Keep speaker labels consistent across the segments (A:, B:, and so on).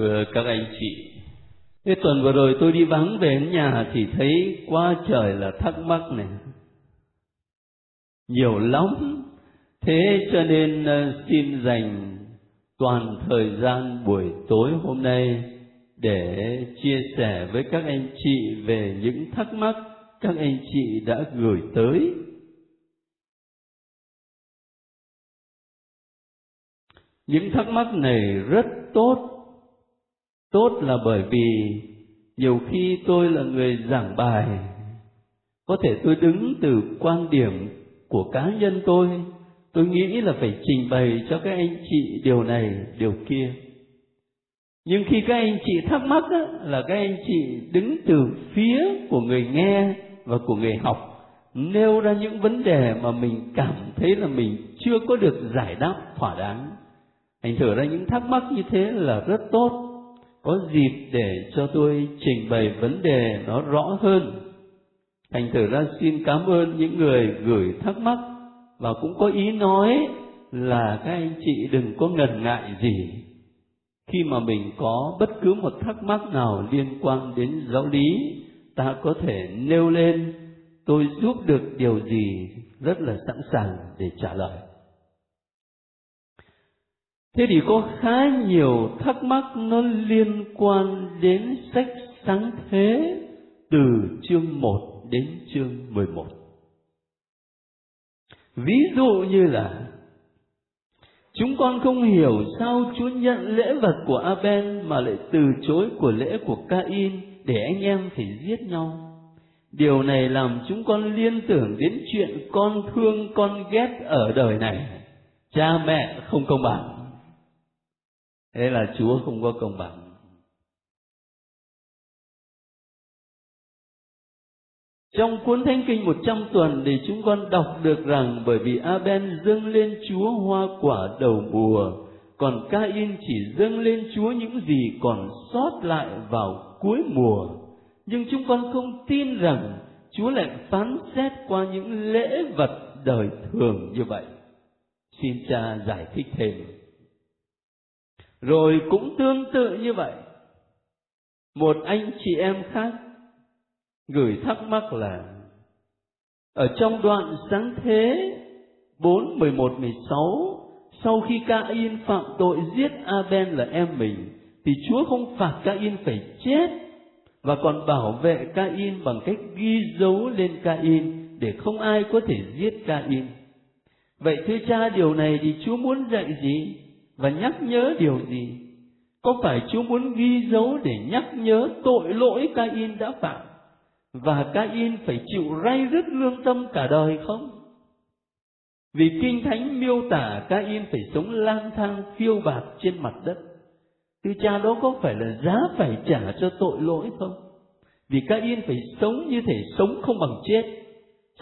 A: Thưa các anh chị, cái tuần vừa rồi tôi đi vắng về đến nhà thì thấy quá trời là thắc mắc này. Nhiều lắm. Thế cho nên ờ, xin dành toàn thời gian buổi tối hôm nay để chia sẻ với các anh chị về những thắc mắc các anh chị đã gửi tới. Những thắc mắc này rất tốt tốt là bởi vì nhiều khi tôi là người giảng bài. Có thể tôi đứng từ quan điểm của cá nhân tôi tôi nghĩ là phải trình bày cho các anh chị điều này điều kia. Nhưng khi các anh chị thắc mắc á, là các anh chị đứng từ phía của người nghe và của người học nêu ra những vấn đề mà mình cảm thấy là mình chưa có được giải đáp thỏa đáng. Thành thử ra những thắc mắc như thế là rất tốt có dịp để cho tôi trình bày vấn đề nó rõ hơn. Thành thử ra xin cảm ơn những người gửi thắc mắc và cũng có ý nói là các anh chị đừng có ngần ngại gì. Khi mà mình có bất cứ một thắc mắc nào liên quan đến giáo lý, ta có thể nêu lên, tôi giúp được điều gì rất là sẵn sàng để trả lời thế thì có khá nhiều thắc mắc nó liên quan đến sách sáng thế từ chương 1 đến chương 11. Ví dụ như là, Chúng con không hiểu sao Chúa nhận lễ vật của Abel mà lại từ chối của lễ của Cain để anh em phải giết nhau. Điều này làm chúng con liên tưởng đến chuyện con thương con ghét ở đời này. Cha mẹ không công bằng thế là chúa không có công bằng Trong cuốn Thánh Kinh 100 tuần thì chúng con đọc được rằng bởi vì Aben dâng lên Chúa hoa quả đầu mùa, còn Cain chỉ dâng lên Chúa những gì còn sót lại vào cuối mùa. Nhưng chúng con không tin rằng Chúa lại phán xét qua những lễ vật đời thường như vậy. Xin cha giải thích thêm rồi cũng tương tự như vậy một anh chị em khác gửi thắc mắc là ở trong đoạn sáng thế 4, 11, 16 sau khi Cain phạm tội giết Abel là em mình thì Chúa không phạt Cain phải chết và còn bảo vệ Cain bằng cách ghi dấu lên Cain để không ai có thể giết Cain. Vậy thưa cha điều này thì Chúa muốn dạy gì? Và nhắc nhớ điều gì có phải chúa muốn ghi dấu để nhắc nhớ tội lỗi Cain đã phạm và Cain phải chịu ray rứt lương tâm cả đời không vì kinh thánh miêu tả Cain phải sống lang thang, phiêu bạt trên mặt đất Thưa cha, đó có phải là giá phải trả cho tội lỗi không? Vì Cain phải sống như thể sống không bằng chết.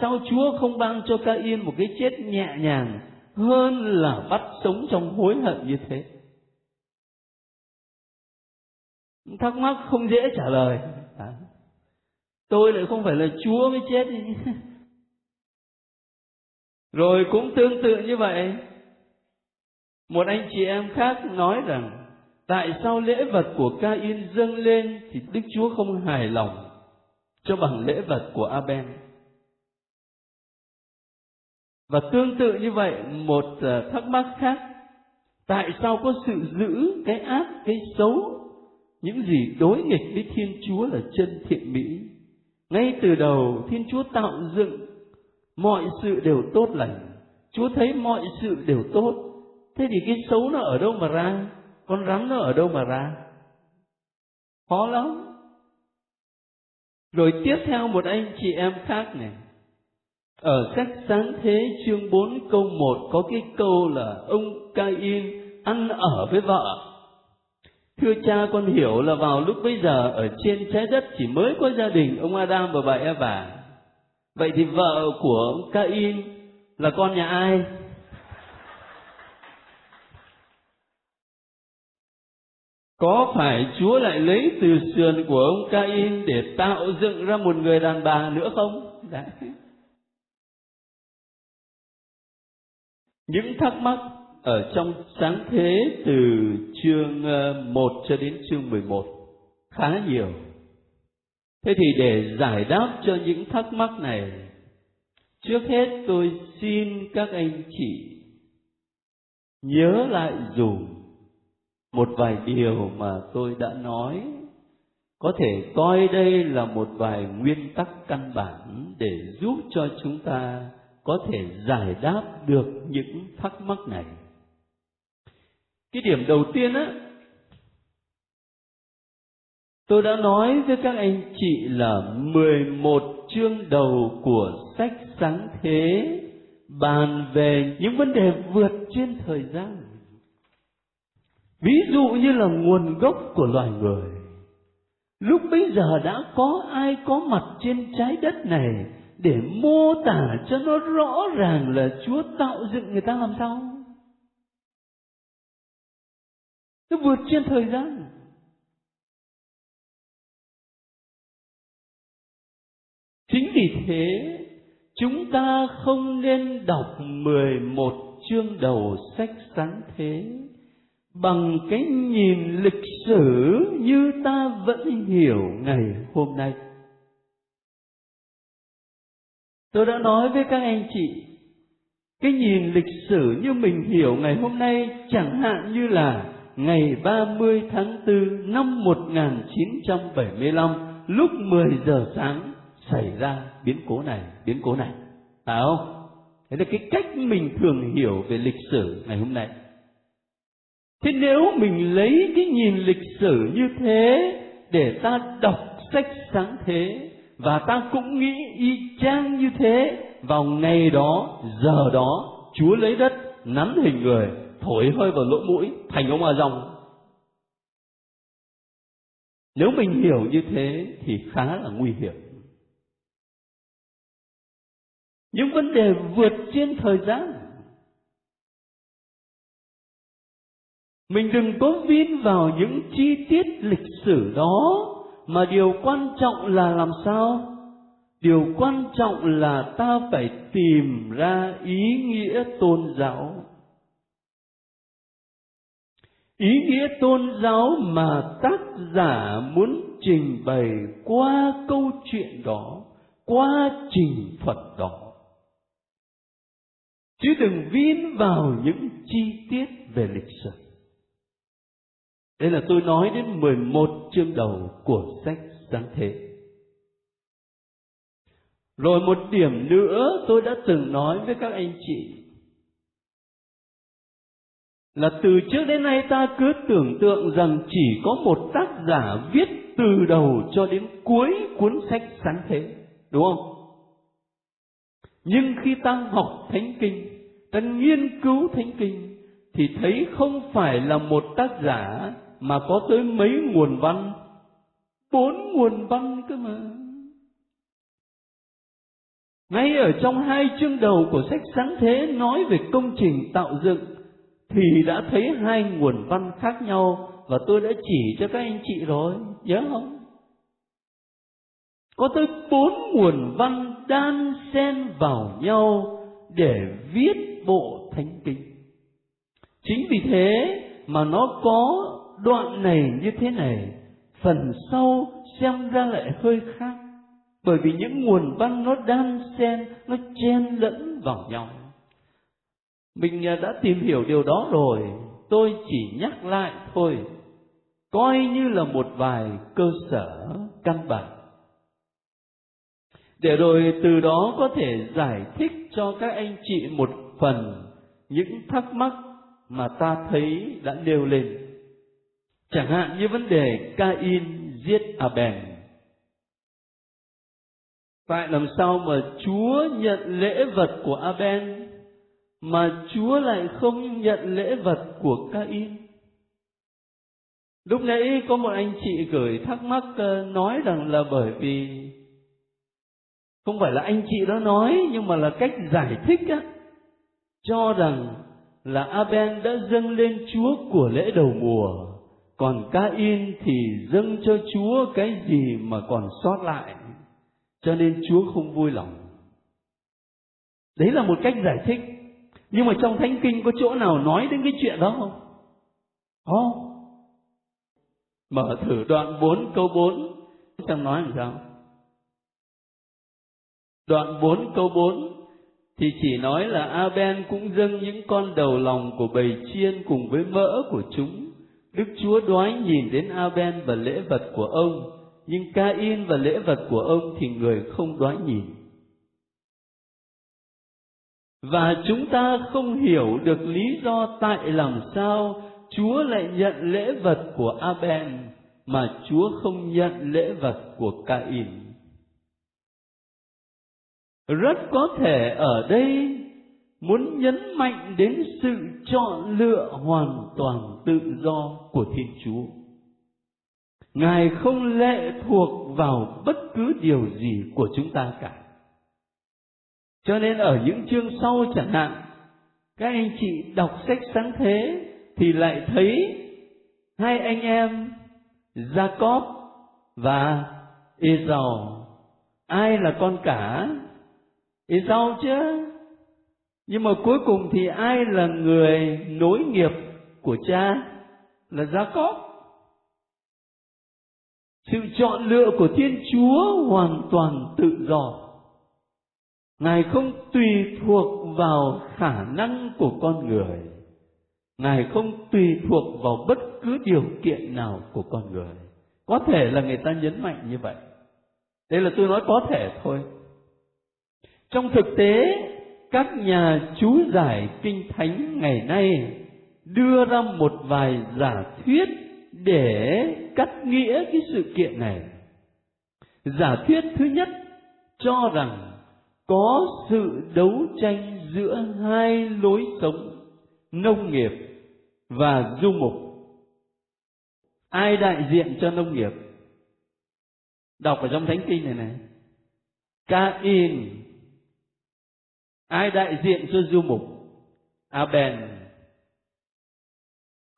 A: Sao Chúa không ban cho Cain một cái chết nhẹ nhàng hơn là bắt sống trong hối hận như thế. Thắc mắc không dễ trả lời. À, tôi lại không phải là chúa mới chết rồi cũng tương tự như vậy. Một anh chị em khác nói rằng tại sao lễ vật của Cain dâng lên thì Đức Chúa không hài lòng cho bằng lễ vật của Abel và tương tự như vậy, một ờ, thắc mắc khác. Tại sao có sự giữ cái ác, cái xấu, những gì đối nghịch với thiên chúa là chân thiện mỹ? Ngay từ đầu, thiên chúa tạo dựng, mọi sự đều tốt lành. Chúa thấy mọi sự đều tốt. Thế thì cái xấu nó ở đâu mà ra? Con rắn nó ở đâu mà ra? Khó lắm. Rồi tiếp theo một anh chị em khác này ở sách sáng thế chương 4 câu 1 có cái câu là ông Cain ăn ở với vợ. Thưa cha, con hiểu là vào lúc bây giờ ở trên trái đất chỉ mới có gia đình ông Adam và bà Eva. Vậy thì vợ của ông Cain là con nhà ai? Có phải Chúa lại lấy từ sườn của ông Cain để tạo dựng ra một người đàn bà nữa không? Đấy. Những thắc mắc ở trong sáng thế từ chương ờ, 1 cho đến chương 11 khá nhiều. Thế thì để giải đáp cho những thắc mắc này, trước hết tôi xin các anh chị nhớ lại dùm một vài điều mà tôi đã nói có thể coi đây là một vài nguyên tắc căn bản để giúp cho chúng ta có thể giải đáp được những thắc mắc này. Cái điểm đầu tiên á, tôi đã nói với các anh chị là 11 chương đầu của sách sáng thế bàn về những vấn đề vượt trên thời gian. Ví dụ như là nguồn gốc của loài người. Lúc bấy giờ đã có ai có mặt trên trái đất này để mô tả cho nó rõ ràng là chúa tạo dựng người ta làm sao? Nó vượt trên thời gian. Chính vì thế, chúng ta không nên đọc 11 chương đầu sách sáng thế bằng cái nhìn lịch sử như ta vẫn hiểu ngày hôm nay tôi đã nói với các anh chị cái nhìn lịch sử như mình hiểu ngày hôm nay chẳng hạn như là ngày 30 tháng 4 năm 1975 lúc 10 giờ sáng xảy ra biến cố này, biến cố này. Phải không? Thế là cái cách mình thường hiểu về lịch sử ngày hôm nay. Thế nếu mình lấy cái nhìn lịch sử như thế để ta đọc sách sáng thế và ta cũng nghĩ y chang như thế. Vào ngày đó, giờ đó Chúa lấy đất nắn hình người thổi hơi vào lỗ mũi thành ông a dòng. Nếu mình hiểu như thế thì khá là nguy hiểm. Những vấn đề vượt trên thời gian. Mình đừng có vin vào những chi tiết lịch sử đó mà điều quan trọng là làm sao? Điều quan trọng là ta phải tìm ra ý nghĩa tôn giáo. Ý nghĩa tôn giáo mà tác giả muốn trình bày qua câu chuyện đó, qua trình Phật đó. Chứ đừng vin vào những chi tiết về lịch sử đây là tôi nói đến 11 chương đầu của sách sáng thế. Rồi một điểm nữa tôi đã từng nói với các anh chị. Là từ trước đến nay ta cứ tưởng tượng rằng chỉ có một tác giả viết từ đầu cho đến cuối cuốn sách sáng thế, đúng không? Nhưng khi ta học thánh kinh, ta nghiên cứu thánh kinh, thì thấy không phải là một tác giả mà có tới mấy nguồn văn, bốn nguồn văn cơ mà. Ngay ở trong hai chương đầu của sách sáng thế nói về công trình tạo dựng, thì đã thấy hai nguồn văn khác nhau và tôi đã chỉ cho các anh chị rồi, nhớ không? Có tới bốn nguồn văn đan xen vào nhau để viết bộ thánh kinh chính vì thế mà nó có đoạn này như thế này, phần sau xem ra lại hơi khác, bởi vì những nguồn văn nó đan xen, nó chen lẫn vào nhau. Mình à, đã tìm hiểu điều đó rồi, tôi chỉ nhắc lại thôi. Coi như là một vài cơ sở, căn bản. Để rồi từ đó có thể giải thích cho các anh chị một phần những thắc mắc mà ta thấy đã nêu lên chẳng hạn như vấn đề Cain giết Abel tại làm sao mà Chúa nhận lễ vật của Abel mà Chúa lại không nhận lễ vật của Cain. Lúc nãy có một anh chị gửi thắc mắc ờ, nói rằng là bởi vì không phải là anh chị đó nói, nhưng mà là cách giải thích á, cho rằng là Aben đã dâng lên Chúa của lễ đầu mùa còn ca-in thì dâng cho Chúa cái gì mà còn sót lại. Cho nên Chúa không vui lòng. Đấy là một cách giải thích. Nhưng mà trong thánh kinh có chỗ nào nói đến cái chuyện đó không? Có. Mở thử đoạn 4 câu 4 xem nói làm sao. Đoạn 4 câu 4 thì chỉ nói là Aben cũng dâng những con đầu lòng của bầy chiên cùng với mỡ của chúng. Đức Chúa đoái nhìn đến Aben và lễ vật của ông, nhưng Cain và lễ vật của ông thì người không đoái nhìn. Và chúng ta không hiểu được lý do tại làm sao Chúa lại nhận lễ vật của Aben mà Chúa không nhận lễ vật của Cain. Rất có thể ở đây muốn nhấn mạnh đến sự chọn lựa hoàn toàn tự do của Thiên Chúa. Ngài không lệ thuộc vào bất cứ điều gì của chúng ta cả. Cho nên ở những chương sau chẳng hạn, các anh chị đọc sách sáng thế thì lại thấy hai anh em Jacob và Esau. Ai là con cả? Esau chứ. Nhưng mà cuối cùng thì ai là người nối nghiệp của cha? Là Jacob. Sự chọn lựa của Thiên Chúa hoàn toàn tự do. Ngài không tùy thuộc vào khả năng của con người ngài không tùy thuộc vào bất cứ điều kiện nào của con người có thể là người ta nhấn mạnh như vậy đây là tôi nói có thể thôi trong thực tế các nhà chú giải kinh thánh ngày nay đưa ra một vài giả thuyết để cắt nghĩa cái sự kiện này. Giả thuyết thứ nhất cho rằng có sự đấu tranh giữa hai lối sống, nông nghiệp và du mục. Ai đại diện cho nông nghiệp? Đọc ở trong thánh kinh này này. Cain ai đại diện cho du mục? Aben.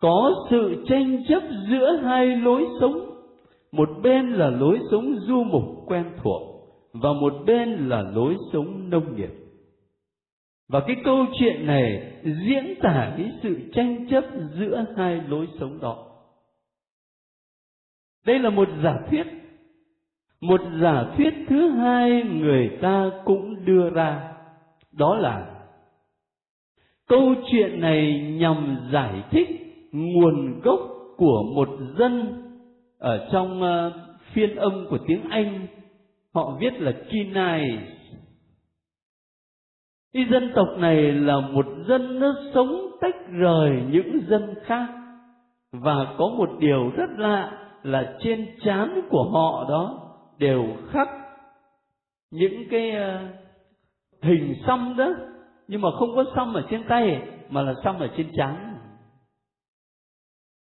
A: Có sự tranh chấp giữa hai lối sống. Một bên là lối sống du mục quen thuộc và một bên là lối sống nông nghiệp. Và cái câu chuyện này diễn tả cái sự tranh chấp giữa hai lối sống đó. Đây là một giả thuyết. Một giả thuyết thứ hai người ta cũng đưa ra đó là câu chuyện này nhằm giải thích nguồn gốc của một dân ở trong uh, phiên âm của tiếng Anh. Họ viết là Kinai. Cái dân tộc này là một dân nó sống tách rời những dân khác. Và có một điều rất lạ là trên trán của họ đó đều khắc những cái uh, hình xăm đó nhưng mà không có xăm ở trên tay mà là xăm ở trên trán.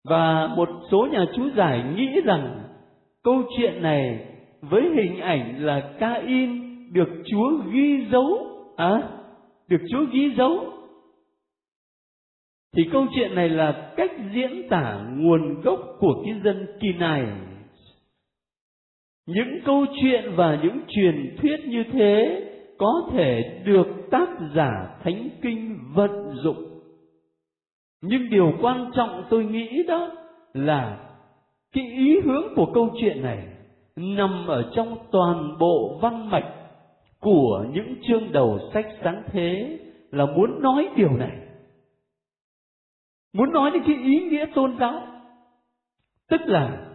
A: Và một số nhà chú giải nghĩ rằng câu chuyện này với hình ảnh là Cain được Chúa ghi dấu à, được Chúa ghi dấu thì câu chuyện này là cách diễn tả nguồn gốc của cái dân kỳ này những câu chuyện và những truyền thuyết như thế có thể được tác giả thánh kinh vận dụng. Nhưng điều quan trọng tôi nghĩ đó là cái ý hướng của câu chuyện này nằm ở trong toàn bộ văn mạch của những chương đầu sách sáng thế là muốn nói điều này. Muốn nói đến cái ý nghĩa tôn giáo. Tức là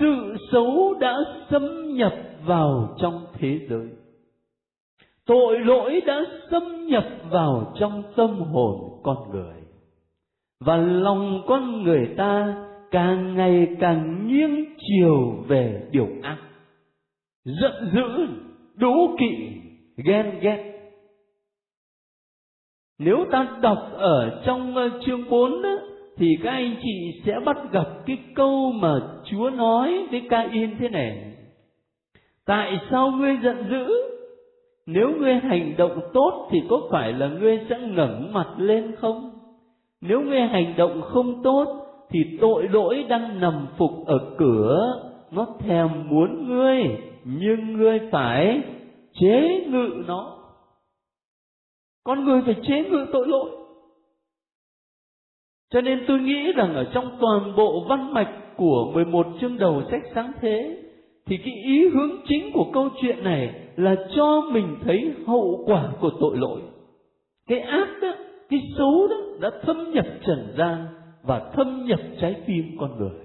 A: sự xấu đã xâm nhập vào trong thế giới tội lỗi đã xâm nhập vào trong tâm hồn con người và lòng con người ta càng ngày càng nghiêng chiều về điều ác giận dữ đố kỵ ghen ghét nếu ta đọc ở trong ờ, chương 4 đó, thì các anh chị sẽ bắt gặp cái câu mà Chúa nói với Ca-in thế này. Tại sao ngươi giận dữ? Nếu ngươi hành động tốt thì có phải là ngươi sẽ ngẩng mặt lên không? Nếu ngươi hành động không tốt thì tội lỗi đang nằm phục ở cửa, nó thèm muốn ngươi, nhưng ngươi phải chế ngự nó con người phải chế ngự tội lỗi cho nên tôi nghĩ rằng ở trong toàn bộ văn mạch của 11 chương đầu sách sáng thế thì cái ý hướng chính của câu chuyện này là cho mình thấy hậu quả của tội lỗi. Cái ác đó, cái xấu đó đã thâm nhập trần gian và thâm nhập trái tim con người.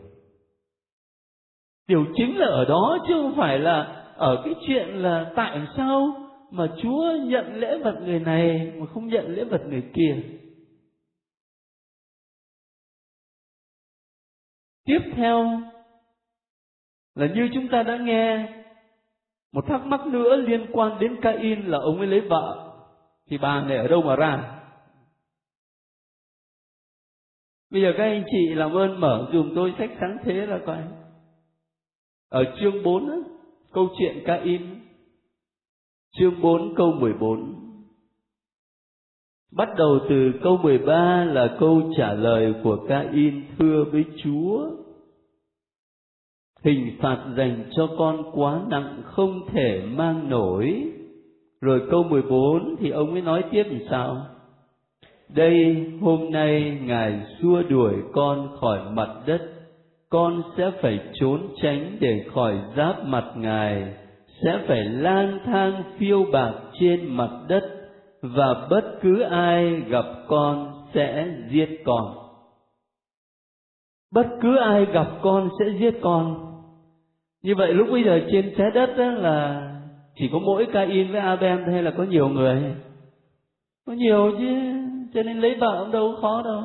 A: Điều chính là ở đó chứ không phải là ở cái chuyện là tại sao mà chúa nhận lễ vật người này mà không nhận lễ vật người kia. Tiếp theo là như chúng ta đã nghe một thắc mắc nữa liên quan đến Cain là ông ấy lấy vợ. Thì bà này ở đâu mà ra? Bây giờ các anh chị làm ơn mở dùm tôi sách sáng thế là coi. Ở chương 4 á, câu chuyện Cain. Chương 4 câu 14 Bắt đầu từ câu 13 là câu trả lời của Cain thưa với Chúa hình phạt dành cho con quá nặng không thể mang nổi. Rồi câu 14 thì ông ấy nói tiếp làm sao? Đây hôm nay Ngài xua đuổi con khỏi mặt đất, con sẽ phải trốn tránh để khỏi giáp mặt Ngài, sẽ phải lang thang phiêu bạc trên mặt đất và bất cứ ai gặp con sẽ giết con. Bất cứ ai gặp con sẽ giết con như vậy lúc bây giờ trên trái đất đó là chỉ có mỗi Cain với Abel hay là có nhiều người? Có nhiều chứ cho nên lấy vợ cũng đâu khó đâu.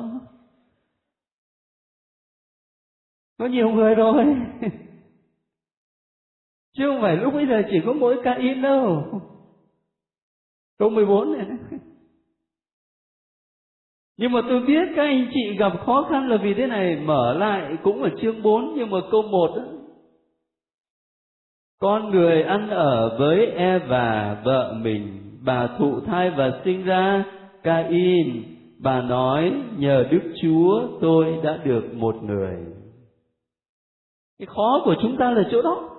A: Có nhiều người rồi. Chứ không phải lúc bây giờ chỉ có mỗi Cain đâu. Câu 14 này. Nhưng mà tôi biết các anh chị gặp khó khăn là vì thế này mở lại cũng ở chương 4 nhưng mà câu 1 đó, con người ăn ở với Eva vợ mình, bà thụ thai và sinh ra, Cain, bà nói, nhờ Đức Chúa, tôi đã được một người. Cái khó của chúng ta là chỗ đó.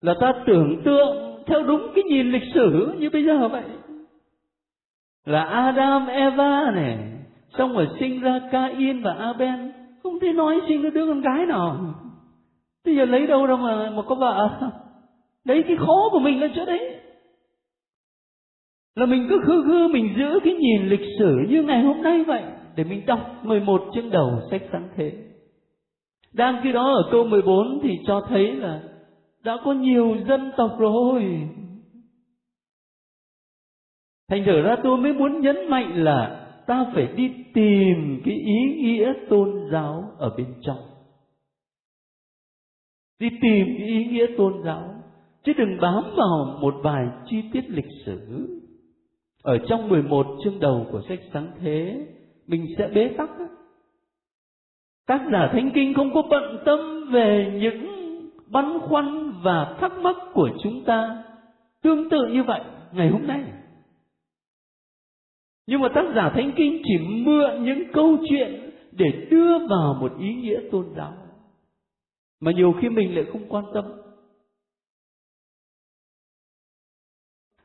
A: Là ta tưởng tượng theo đúng cái nhìn lịch sử như bây giờ vậy. Là Adam, Eva này, xong rồi sinh ra Cain và Abel không thể nói sinh ra đứa con gái nào bây giờ lấy đâu ra mà mà có vợ đấy cái khó của mình là chỗ đấy. Là mình cứ khư khư, mình giữ cái nhìn lịch sử như ngày hôm nay vậy, để mình đọc 11 chương đầu sách sáng thế. Đang khi đó ở câu 14 thì cho thấy là đã có nhiều dân tộc rồi. Thành thử ra tôi mới muốn nhấn mạnh là ta phải đi tìm cái ý nghĩa tôn giáo ở bên trong đi tìm cái ý nghĩa tôn giáo, chứ đừng bám vào một vài chi tiết lịch sử. Ở trong 11 chương đầu của sách sáng thế, mình sẽ bế tắc tác giả thánh kinh không có bận tâm về những băn khoăn và thắc mắc của chúng ta. Tương tự như vậy, ngày hôm nay. Nhưng mà tác giả thánh kinh chỉ mượn những câu chuyện để đưa vào một ý nghĩa tôn giáo mà nhiều khi mình lại không quan tâm.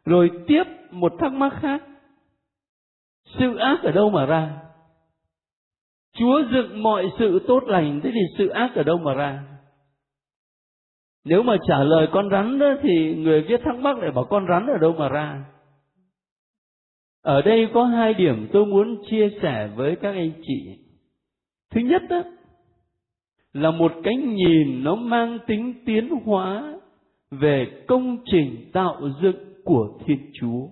A: Rồi tiếp một thắc mắc khác. Sự ác ở đâu mà ra? Chúa dựng mọi sự tốt lành, thế thì sự ác ở đâu mà ra? Nếu mà trả lời con rắn đó thì người viết thắc mắc lại bảo con rắn ở đâu mà ra? Ở đây có hai điểm tôi muốn chia sẻ với các anh chị. Thứ nhất đó là một cái nhìn nó mang tính tiến hóa về công trình tạo dựng của Thiên Chúa.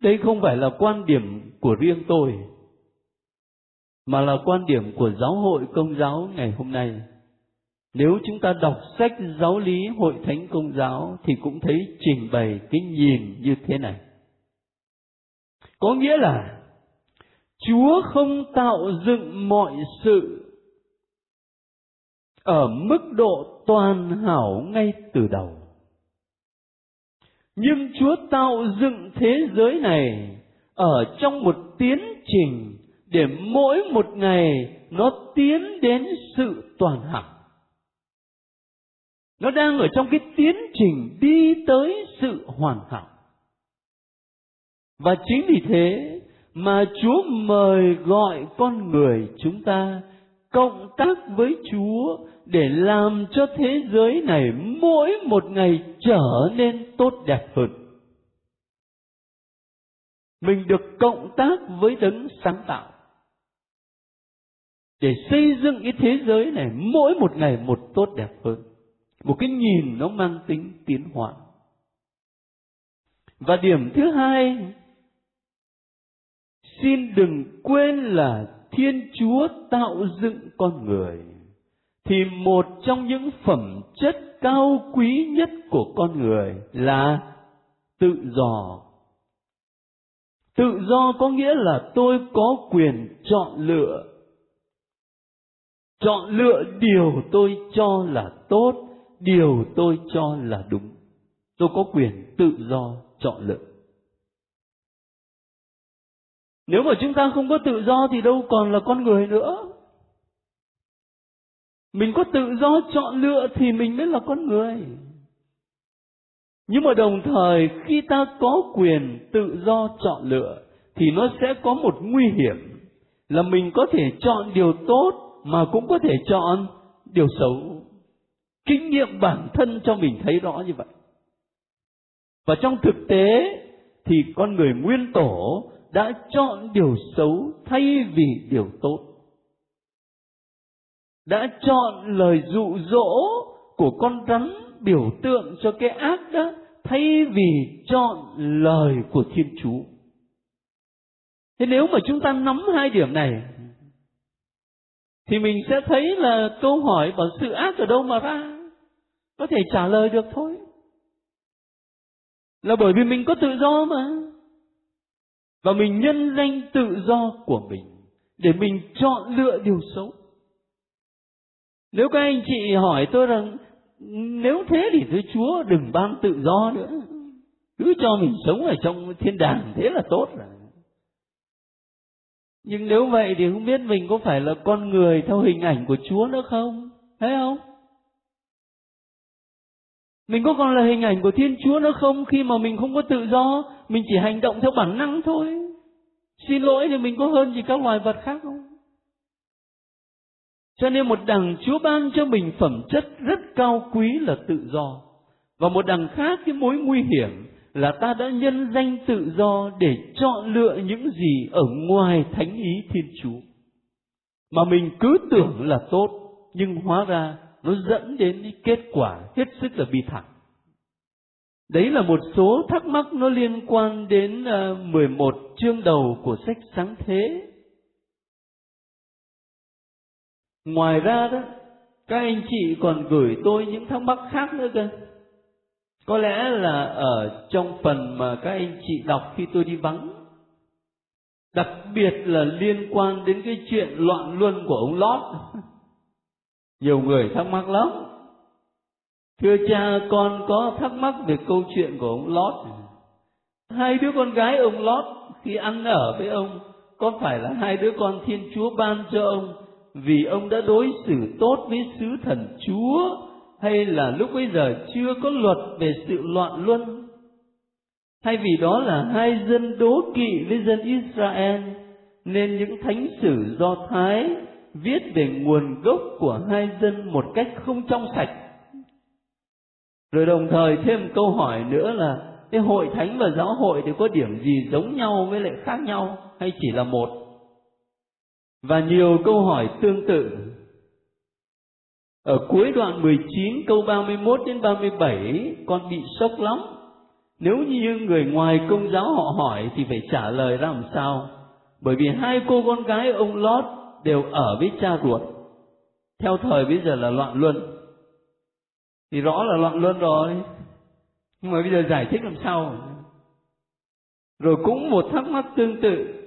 A: Đây không phải là quan điểm của riêng tôi, mà là quan điểm của giáo hội công giáo ngày hôm nay. Nếu chúng ta đọc sách giáo lý hội thánh công giáo thì cũng thấy trình bày cái nhìn như thế này. Có nghĩa là Chúa không tạo dựng mọi sự ở mức độ toàn hảo ngay từ đầu. Nhưng Chúa tạo dựng thế giới này ở trong một tiến trình để mỗi một ngày nó tiến đến sự toàn hảo. Nó đang ở trong cái tiến trình đi tới sự hoàn hảo. Và chính vì thế mà Chúa mời gọi con người chúng ta cộng tác với Chúa để làm cho thế giới này mỗi một ngày trở nên tốt đẹp hơn. Mình được cộng tác với đấng sáng tạo để xây dựng cái thế giới này mỗi một ngày một tốt đẹp hơn. Một cái nhìn nó mang tính tiến hóa. Và điểm thứ hai, xin đừng quên là Thiên Chúa tạo dựng con người thì một trong những phẩm chất cao quý nhất của con người là tự do. Tự do có nghĩa là tôi có quyền chọn lựa. Chọn lựa điều tôi cho là tốt, điều tôi cho là đúng. Tôi có quyền tự do chọn lựa. Nếu mà chúng ta không có tự do thì đâu còn là con người nữa. Mình có tự do chọn lựa thì mình mới là con người. Nhưng mà đồng thời, khi ta có quyền tự do chọn lựa, thì nó sẽ có một nguy hiểm là mình có thể chọn điều tốt mà cũng có thể chọn điều xấu. Kinh nghiệm bản thân cho mình thấy rõ như vậy. Và trong thực tế thì con người nguyên tổ đã chọn điều xấu thay vì điều tốt. Đã chọn lời dụ dỗ của con rắn biểu tượng cho cái ác đó thay vì chọn lời của Thiên Chúa. Thế nếu mà chúng ta nắm hai điểm này, thì mình sẽ thấy là câu hỏi bảo sự ác ở đâu mà ra có thể trả lời được thôi là bởi vì mình có tự do mà và mình nhân danh tự do của mình để mình chọn lựa điều xấu. Nếu các anh chị hỏi tôi rằng, nếu thế thì thưa chúa đừng ban tự do nữa. Cứ cho mình sống ở trong thiên đàng, thế là tốt rồi. Nhưng nếu vậy thì không biết mình có phải là con người theo hình ảnh của chúa nữa không? Thấy không? Mình có còn là hình ảnh của Thiên Chúa nữa không khi mà mình không có tự do, mình chỉ hành động theo bản năng thôi. Xin lỗi thì mình có hơn gì các loài vật khác không? Cho nên một đằng Chúa ban cho mình phẩm chất rất cao quý là tự do. Và một đằng khác cái mối nguy hiểm là ta đã nhân danh tự do để chọn lựa những gì ở ngoài thánh ý Thiên Chúa. Mà mình cứ tưởng là tốt, nhưng hóa ra nó dẫn đến cái kết quả hết sức là bi thảm. Đấy là một số thắc mắc nó liên quan đến ờ, 11 chương đầu của sách sáng thế. Ngoài ra đó, các anh chị còn gửi tôi những thắc mắc khác nữa cơ. Có lẽ là ở trong phần mà các anh chị đọc khi tôi đi vắng. Đặc biệt là liên quan đến cái chuyện loạn luân của ông Lót nhiều người thắc mắc lắm. Thưa cha, con có thắc mắc về câu chuyện của ông lót. Hai đứa con gái ông lót khi ăn ở với ông, có phải là hai đứa con thiên chúa ban cho ông vì ông đã đối xử tốt với sứ thần chúa hay là lúc bấy giờ chưa có luật về sự loạn luân? Hay vì đó là hai dân đố kỵ với dân israel nên những thánh sử do thái viết về nguồn gốc của hai dân một cách không trong sạch. Rồi đồng thời thêm câu hỏi nữa là, cái hội thánh và giáo hội thì có điểm gì giống nhau với lại khác nhau hay chỉ là một? Và nhiều câu hỏi tương tự. Ở cuối đoạn 19 câu 31 đến 37 con bị sốc lắm. Nếu như người ngoài công giáo họ hỏi thì phải trả lời ra làm sao? Bởi vì hai cô con gái ông Lót đều ở với cha ruột. Theo thời bây giờ là loạn luân. Thì rõ là loạn luân rồi. Nhưng mà bây giờ giải thích làm sao? Rồi cũng một thắc mắc tương tự.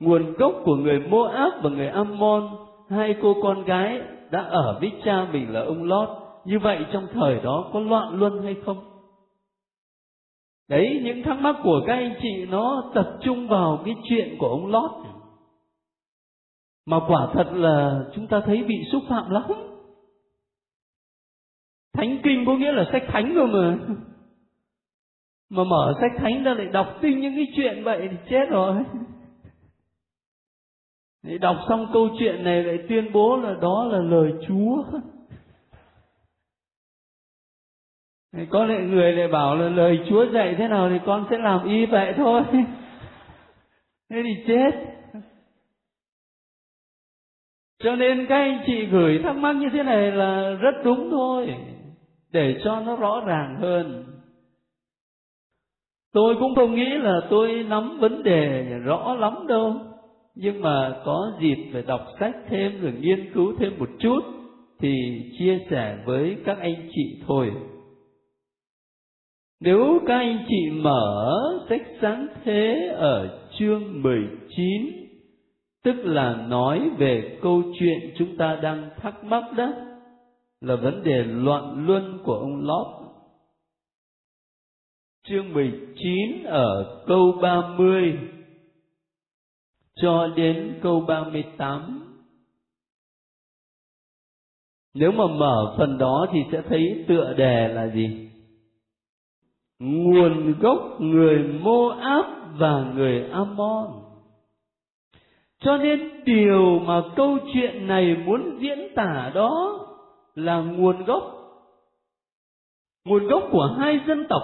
A: Nguồn gốc của người Moab và người Ammon, hai cô con gái đã ở với cha mình là ông Lót. Như vậy trong thời đó có loạn luân hay không? Đấy, những thắc mắc của các anh chị nó tập trung vào cái chuyện của ông Lót mà quả thật là chúng ta thấy bị xúc phạm lắm. Thánh kinh có nghĩa là sách thánh rồi mà. Mà mở sách thánh ra lại đọc tin những cái chuyện vậy thì chết rồi. Để đọc xong câu chuyện này lại tuyên bố là đó là lời Chúa. Thì có lẽ người lại bảo là lời Chúa dạy thế nào thì con sẽ làm y vậy thôi. Thế thì chết cho nên các anh chị gửi thắc mắc như thế này là rất đúng thôi, để cho nó rõ ràng hơn. Tôi cũng không nghĩ là tôi nắm vấn đề rõ lắm đâu, nhưng mà có dịp phải đọc sách thêm rồi nghiên cứu thêm một chút thì chia sẻ với các anh chị thôi. Nếu các anh chị mở sách sáng thế ở chương 19 tức là nói về câu chuyện chúng ta đang thắc mắc đó là vấn đề loạn luân của ông Lót. Chương 19 ở câu 30 cho đến câu 38. Nếu mà mở phần đó thì sẽ thấy tựa đề là gì? Nguồn gốc người Moab và người Ammon. Cho nên điều mà câu chuyện này muốn diễn tả đó là nguồn gốc. Nguồn gốc của hai dân tộc.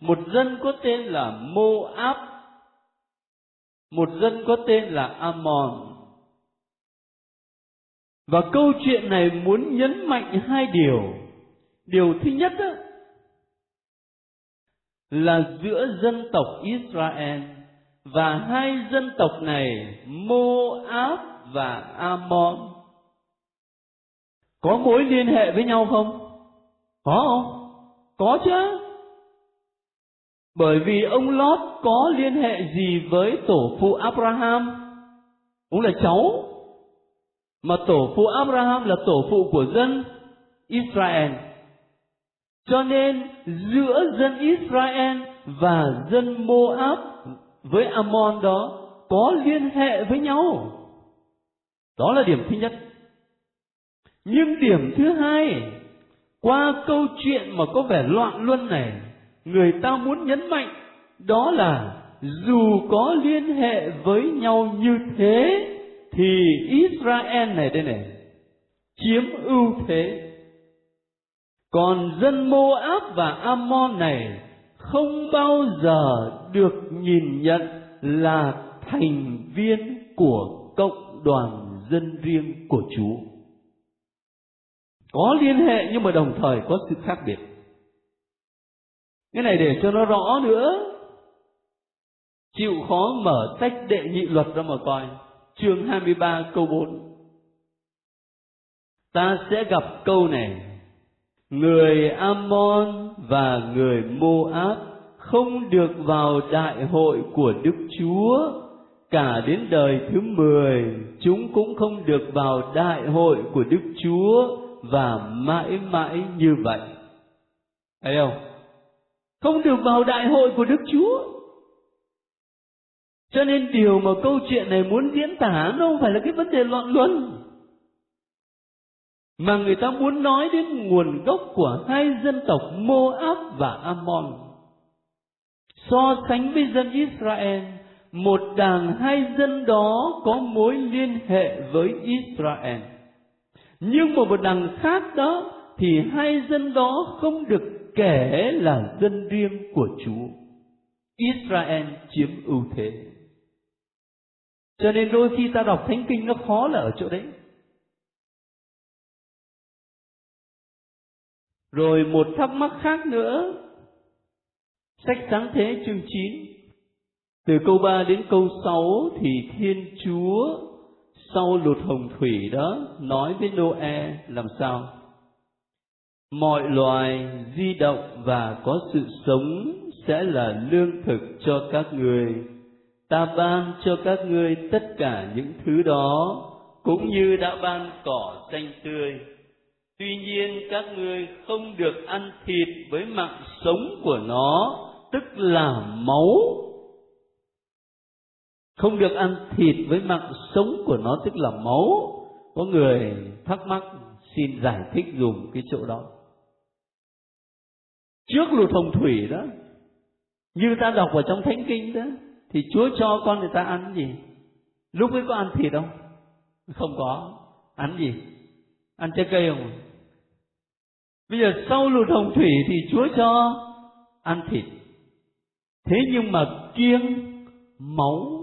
A: Một dân có tên là Moab, một dân có tên là Ammon. Và câu chuyện này muốn nhấn mạnh hai điều. Điều thứ nhất đó, là giữa dân tộc Israel và hai dân tộc này, Moab và Ammon có mối liên hệ với nhau không? Có không? Có chứ. Bởi vì ông Lót có liên hệ gì với tổ phụ Abraham? Cũng là cháu. Mà tổ phụ Abraham là tổ phụ của dân Israel. Cho nên giữa dân Israel và dân Moab với Ammon đó có liên hệ với nhau. Đó là điểm thứ nhất. Nhưng điểm thứ hai, qua câu chuyện mà có vẻ loạn luân này, người ta muốn nhấn mạnh đó là dù có liên hệ với nhau như thế thì Israel này đây này chiếm ưu thế còn dân Moab và Ammon này không bao giờ được nhìn nhận là thành viên của cộng đoàn dân riêng của Chúa. Có liên hệ nhưng mà đồng thời có sự khác biệt. Cái này để cho nó rõ nữa. Chịu khó mở sách đệ nhị luật ra mà coi. Chương 23 câu 4. Ta sẽ gặp câu này người Ammon và người Moab không được vào đại hội của Đức Chúa cả đến đời thứ mười, chúng cũng không được vào đại hội của Đức Chúa và mãi mãi như vậy. Thấy không? Không được vào đại hội của Đức Chúa. Cho nên điều mà câu chuyện này muốn diễn tả nó không phải là cái vấn đề loạn luân mà người ta muốn nói đến nguồn gốc của hai dân tộc Moab và Ammon. So sánh với dân Israel, một đảng hai dân đó có mối liên hệ với Israel. Nhưng mà một đảng khác đó thì hai dân đó không được kể là dân riêng của Chúa. Israel chiếm ưu thế. Cho nên đôi khi ta đọc thánh kinh nó khó là ở chỗ đấy. Rồi một thắc mắc khác nữa. Sách sáng thế chương 9 từ câu 3 đến câu 6 thì Thiên Chúa sau lụt hồng thủy đó nói với Noe làm sao? Mọi loài di động và có sự sống sẽ là lương thực cho các người. Ta ban cho các ngươi tất cả những thứ đó, cũng như đã ban cỏ xanh tươi Tuy nhiên các ngươi không được ăn thịt với mạng sống của nó, tức là máu. Không được ăn thịt với mạng sống của nó tức là máu. Có người thắc mắc xin giải thích dùng cái chỗ đó. Trước lụt hồng thủy đó, như ta đọc ở trong thánh kinh đó thì chúa cho con người ta ăn gì lúc ấy có ăn thịt không không có ăn gì ăn trái cây không bây giờ sau lụt hồng thủy thì chúa cho ăn thịt. Thế nhưng mà kiêng máu,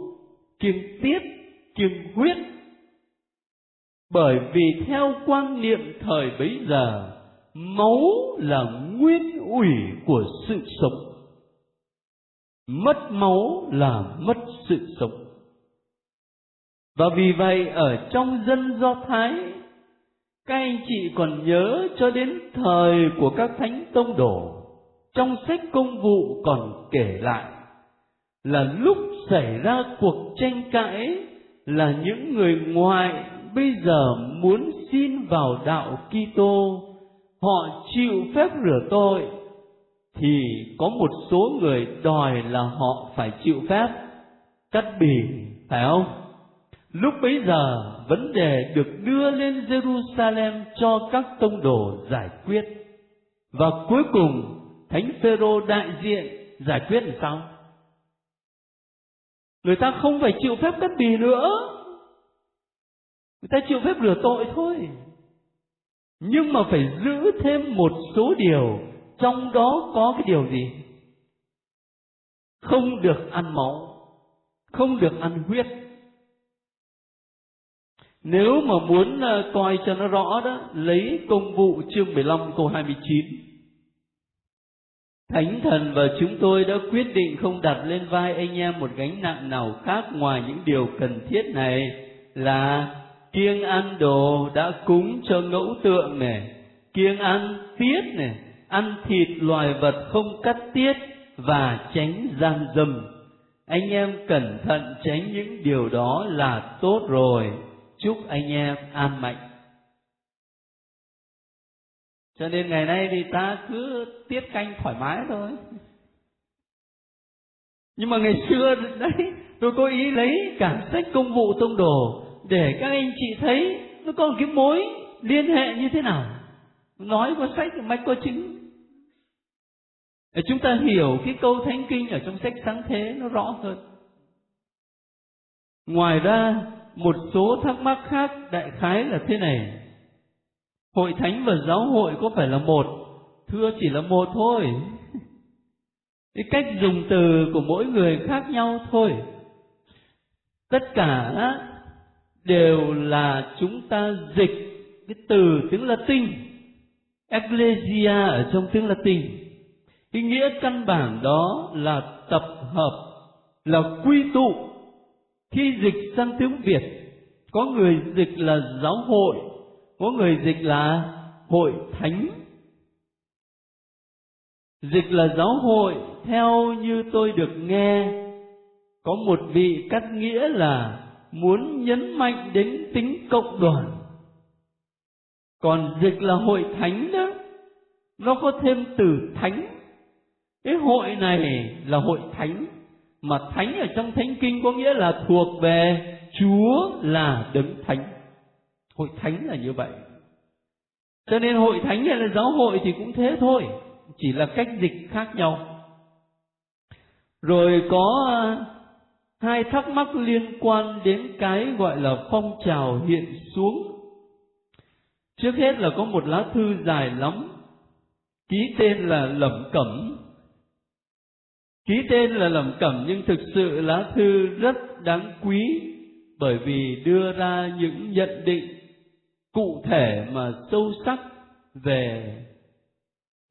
A: kiêng tiết, kiêng huyết, bởi vì theo quan niệm thời bấy giờ, máu là nguyên ủy của sự sống. Mất máu là mất sự sống. Và vì vậy, ở trong dân do thái các anh chị còn nhớ cho đến thời của các thánh tông đồ, trong sách công vụ còn kể lại là lúc xảy ra cuộc tranh cãi là những người ngoại bây giờ muốn xin vào đạo Kitô, họ chịu phép rửa tội, thì có một số người đòi là họ phải chịu phép. Cắt bì, phải không? Lúc bấy giờ, vấn đề được đưa lên Jerusalem cho các tông đồ giải quyết. Và cuối cùng, thánh Phêrô đại diện giải quyết làm sao? Người ta không phải chịu phép cắt bì nữa. Người ta chịu phép rửa tội thôi. Nhưng mà phải giữ thêm một số điều, trong đó có cái điều gì? Không được ăn máu, không được ăn huyết nếu mà muốn ờ, coi cho nó rõ đó lấy công vụ chương 15 câu 29 Thánh thần và chúng tôi đã quyết định không đặt lên vai anh em một gánh nặng nào khác ngoài những điều cần thiết này là kiêng ăn đồ đã cúng cho ngẫu tượng này, kiêng ăn tiết này, ăn thịt loài vật không cắt tiết và tránh gian dâm. Anh em cẩn thận tránh những điều đó là tốt rồi. Chúc anh em an mạnh. Cho nên ngày nay thì ta cứ tiết canh thoải mái thôi. Nhưng mà ngày xưa đấy, tôi có ý lấy cả sách công vụ tông đồ để các anh chị thấy nó có cái mối liên hệ như thế nào nói có sách, mạch có chứng để chúng ta hiểu cái câu thánh kinh ở trong sách sáng thế nó rõ hơn ngoài ra một số thắc mắc khác, đại khái là thế này. Hội thánh và giáo hội có phải là một? Thưa, chỉ là một thôi. Cái cách dùng từ của mỗi người khác nhau thôi. Tất cả đều là chúng ta dịch cái từ tiếng Latin, Ecclesia ở trong tiếng Latin. Cái nghĩa căn bản đó là tập hợp, là quy tụ khi dịch sang tiếng Việt, có người dịch là giáo hội, có người dịch là hội thánh. Dịch là giáo hội, theo như tôi được nghe, có một vị cắt nghĩa là muốn nhấn mạnh đến tính cộng đoàn. Còn dịch là hội thánh đó, nó có thêm từ thánh. Cái hội này là hội thánh mà thánh ở trong thánh kinh có nghĩa là thuộc về chúa là đấng thánh. Hội thánh là như vậy. Cho nên hội thánh hay là giáo hội thì cũng thế thôi, chỉ là cách dịch khác nhau. Rồi có à, hai thắc mắc liên quan đến cái gọi là phong trào hiện xuống. Trước hết là có một lá thư dài lắm, ký tên là lẩm cẩm ký tên là lẩm cẩm nhưng thực sự lá thư rất đáng quý bởi vì đưa ra những nhận định cụ thể mà sâu sắc về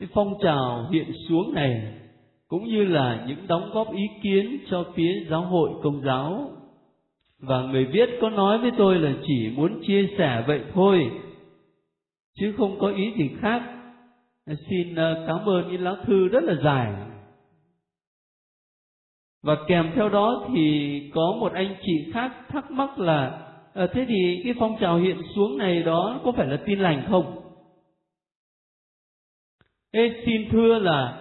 A: cái phong trào hiện xuống này, cũng như là những đóng góp ý kiến cho phía giáo hội công giáo. Và người viết có nói với tôi là chỉ muốn chia sẻ vậy thôi, chứ không có ý gì khác. Xin ờ, cảm ơn những lá thư rất là dài và kèm theo đó thì có một anh chị khác thắc mắc là à, thế thì cái phong trào hiện xuống này đó có phải là tin lành không? Ê, xin thưa là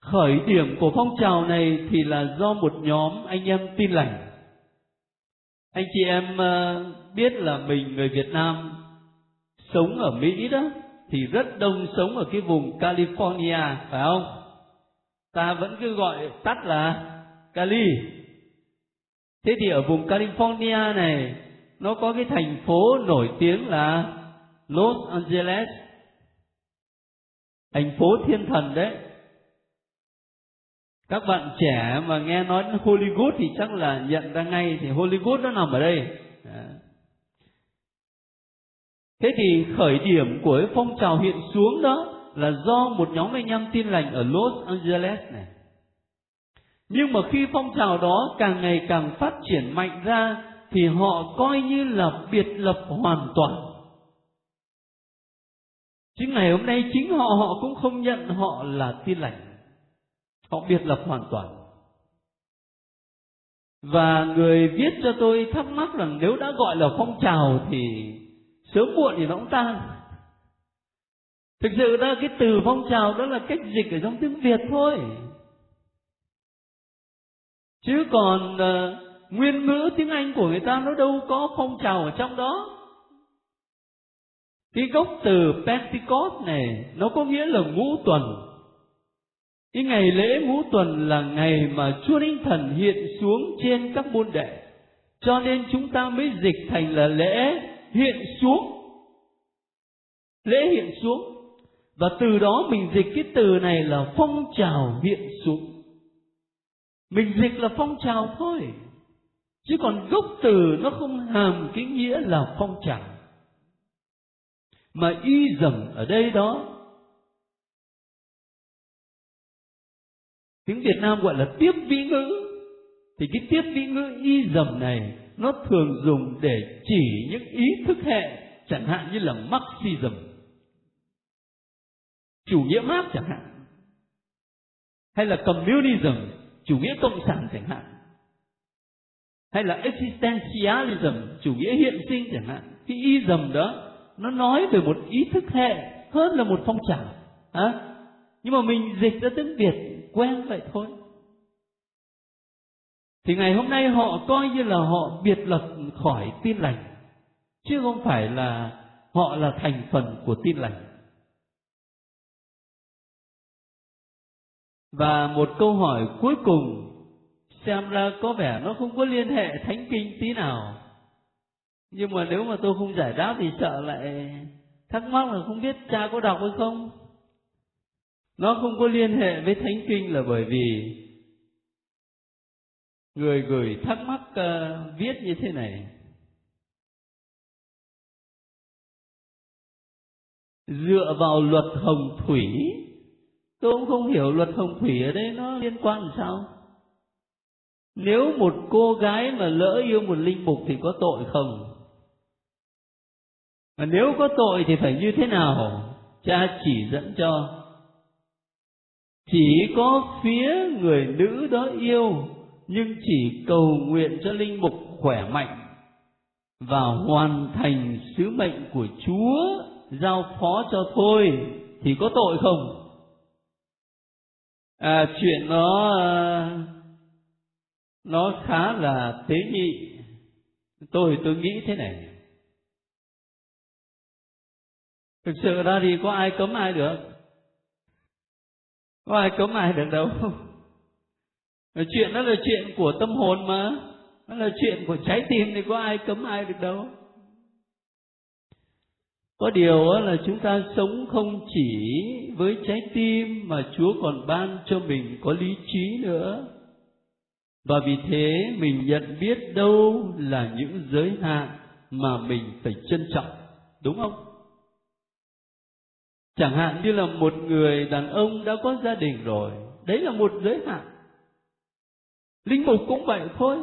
A: khởi điểm của phong trào này thì là do một nhóm anh em tin lành. Anh chị em ờ, biết là mình người Việt Nam sống ở Mỹ đó thì rất đông sống ở cái vùng California phải không? Ta vẫn cứ gọi tắt là Cali thế thì ở vùng California này, nó có cái thành phố nổi tiếng là Los Angeles. Thành phố thiên thần đấy. Các bạn trẻ mà nghe nói Hollywood thì chắc là nhận ra ngay thì Hollywood nó nằm ở đây. Thế thì khởi điểm của cái phong trào hiện xuống đó là do một nhóm anh em tin lành ở Los Angeles này. Nhưng mà khi phong trào đó càng ngày càng phát triển mạnh ra, thì họ coi như là biệt lập hoàn toàn. Chính ngày hôm nay chính họ họ cũng không nhận họ là tin lành. Họ biệt lập hoàn toàn. Và người viết cho tôi thắc mắc rằng nếu đã gọi là phong trào thì sớm muộn thì nó cũng tan thực sự ra cái từ phong trào đó là cách dịch ở trong tiếng việt thôi. Chứ còn ờ, uh, nguyên ngữ tiếng anh của người ta nó đâu có phong trào ở trong đó. Cái gốc từ pentecost này nó có nghĩa là ngũ tuần. Cái ngày lễ ngũ tuần là ngày mà chúa linh thần hiện xuống trên các môn đệ. Cho nên chúng ta mới dịch thành là lễ hiện xuống. Lễ hiện xuống và từ đó mình dịch cái từ này là phong trào hiện xuống. Mình dịch là phong trào thôi. Chứ còn gốc từ nó không hàm cái nghĩa là phong trào. Mà y dầm ở đây đó, tiếng việt nam gọi là tiếp vĩ ngữ. Thì cái tiếp vĩ ngữ y dầm này, nó thường dùng để chỉ những ý thức hệ chẳng hạn như là marxism chủ nghĩa marx chẳng hạn. Hay là communism, chủ nghĩa cộng sản chẳng hạn. Hay là existentialism, chủ nghĩa hiện sinh chẳng hạn. Cái ism đó, nó nói về một ý thức hệ hơn là một phong trào. À? nhưng mà mình dịch ra tiếng việt, quen vậy thôi. Thì ngày hôm nay họ coi như là họ biệt lập khỏi tin lành. Chứ không phải là họ là thành phần của tin lành. Và một câu hỏi cuối cùng xem ra có vẻ nó không có liên hệ thánh kinh tí nào. Nhưng mà nếu mà tôi không giải đáp thì sợ lại thắc mắc là không biết cha có đọc hay không. Nó không có liên hệ với thánh kinh là bởi vì người gửi thắc mắc uh, viết như thế này. Dựa vào luật hồng thủy tôi cũng không hiểu luật hồng thủy ở đây nó liên quan làm sao. Nếu một cô gái mà lỡ yêu một linh mục thì có tội không? Mà nếu có tội thì phải như thế nào? Cha chỉ dẫn cho. Chỉ có phía người nữ đó yêu, nhưng chỉ cầu nguyện cho linh mục khỏe mạnh và hoàn thành sứ mệnh của chúa giao phó cho thôi, thì có tội không? À, chuyện nó à, nó khá là tế nhị. Tôi tôi nghĩ thế này. Thực sự ra thì có ai cấm ai được? Có ai cấm ai được đâu? Chuyện đó là chuyện của tâm hồn mà. Nó là chuyện của trái tim thì có ai cấm ai được đâu? Có điều là chúng ta sống không chỉ với trái tim mà chúa còn ban cho mình có lý trí nữa. Và vì thế mình nhận biết đâu là những giới hạn mà mình phải trân trọng, đúng không? Chẳng hạn như là một người đàn ông đã có gia đình rồi, đấy là một giới hạn. Linh mục cũng vậy thôi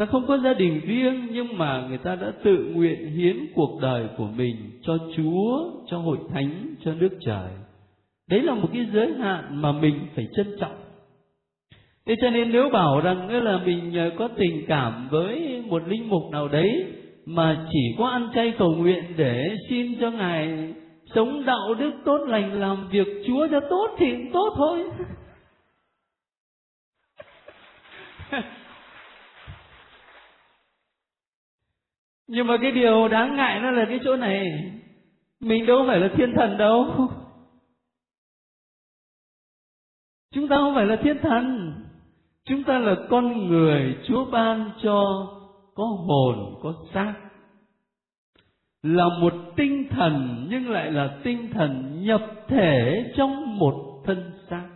A: ta không có gia đình riêng, nhưng mà người ta đã tự nguyện hiến cuộc đời của mình cho chúa, cho hội thánh, cho nước trời. Đấy là một cái giới hạn mà mình phải trân trọng. Thế cho nên nếu bảo rằng là mình ờ, có tình cảm với một linh mục nào đấy mà chỉ có ăn chay cầu nguyện để xin cho ngài sống đạo đức tốt lành, làm việc chúa cho tốt thì cũng tốt thôi. nhưng mà cái điều đáng ngại nó là cái chỗ này. Mình đâu phải là thiên thần đâu. Chúng ta không phải là thiên thần. Chúng ta là con người chúa ban cho có hồn, có xác. Là một tinh thần nhưng lại là tinh thần nhập thể trong một thân xác.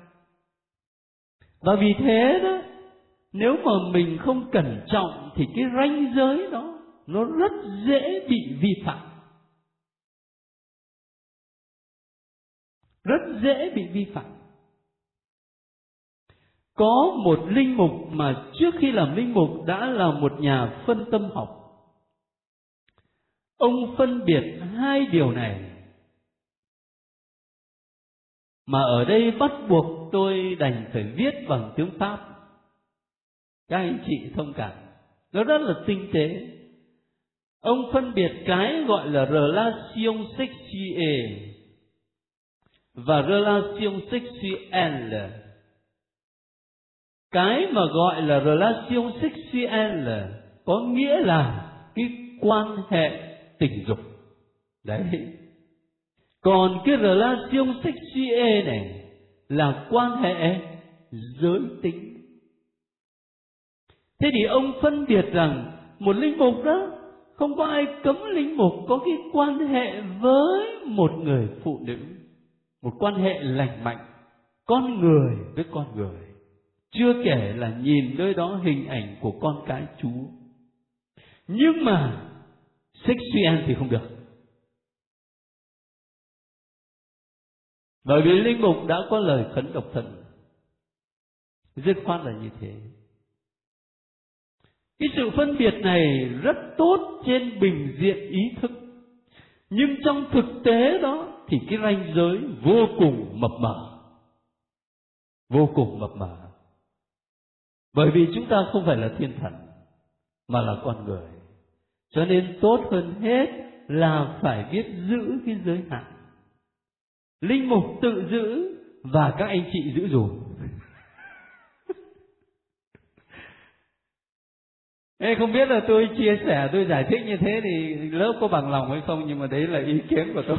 A: Và vì thế đó, nếu mà mình không cẩn trọng thì cái ranh giới đó nó rất dễ bị vi phạm. Rất dễ bị vi phạm. Có một linh mục mà trước khi làm linh mục đã là một nhà phân tâm học. Ông phân biệt hai điều này. Mà ở đây bắt buộc tôi đành phải viết bằng tiếng pháp. Các anh chị thông cảm. Nó rất là tinh tế ông phân biệt cái gọi là relation sexuelle và relation sexuelle. Cái mà gọi là relation sexuelle có nghĩa là cái quan hệ tình dục. Đấy. Còn cái relation sexuelle này là quan hệ giới tính. Thế thì ông phân biệt rằng một linh mục đó không có ai cấm linh mục có cái quan hệ với một người phụ nữ. Một quan hệ lành mạnh, con người với con người. Chưa kể là nhìn nơi đó hình ảnh của con cái chúa nhưng mà sexual thì không được. Bởi vì linh mục đã có lời khấn độc thần dứt khoát là như thế cái sự phân biệt này rất tốt trên bình diện ý thức. Nhưng trong thực tế đó thì cái ranh giới vô cùng mập mờ. Vô cùng mập mờ. Bởi vì chúng ta không phải là thiên thần, mà là con người. Cho nên tốt hơn hết là phải biết giữ cái giới hạn. Linh mục tự giữ và các anh chị giữ dùm. Ê, không biết là tôi chia sẻ tôi giải thích như thế thì lớp có bằng lòng hay không nhưng mà đấy là ý kiến của tôi.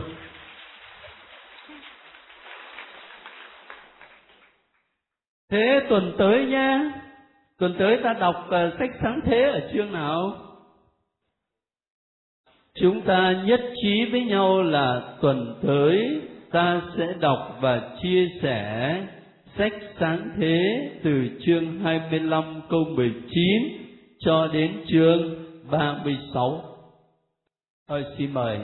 A: Thế tuần tới nha. Tuần tới ta đọc uh, sách sáng thế ở chương nào? Chúng ta nhất trí với nhau là tuần tới ta sẽ đọc và chia sẻ sách sáng thế từ chương 25 câu 19 cho đến chương 36. Thôi xin mời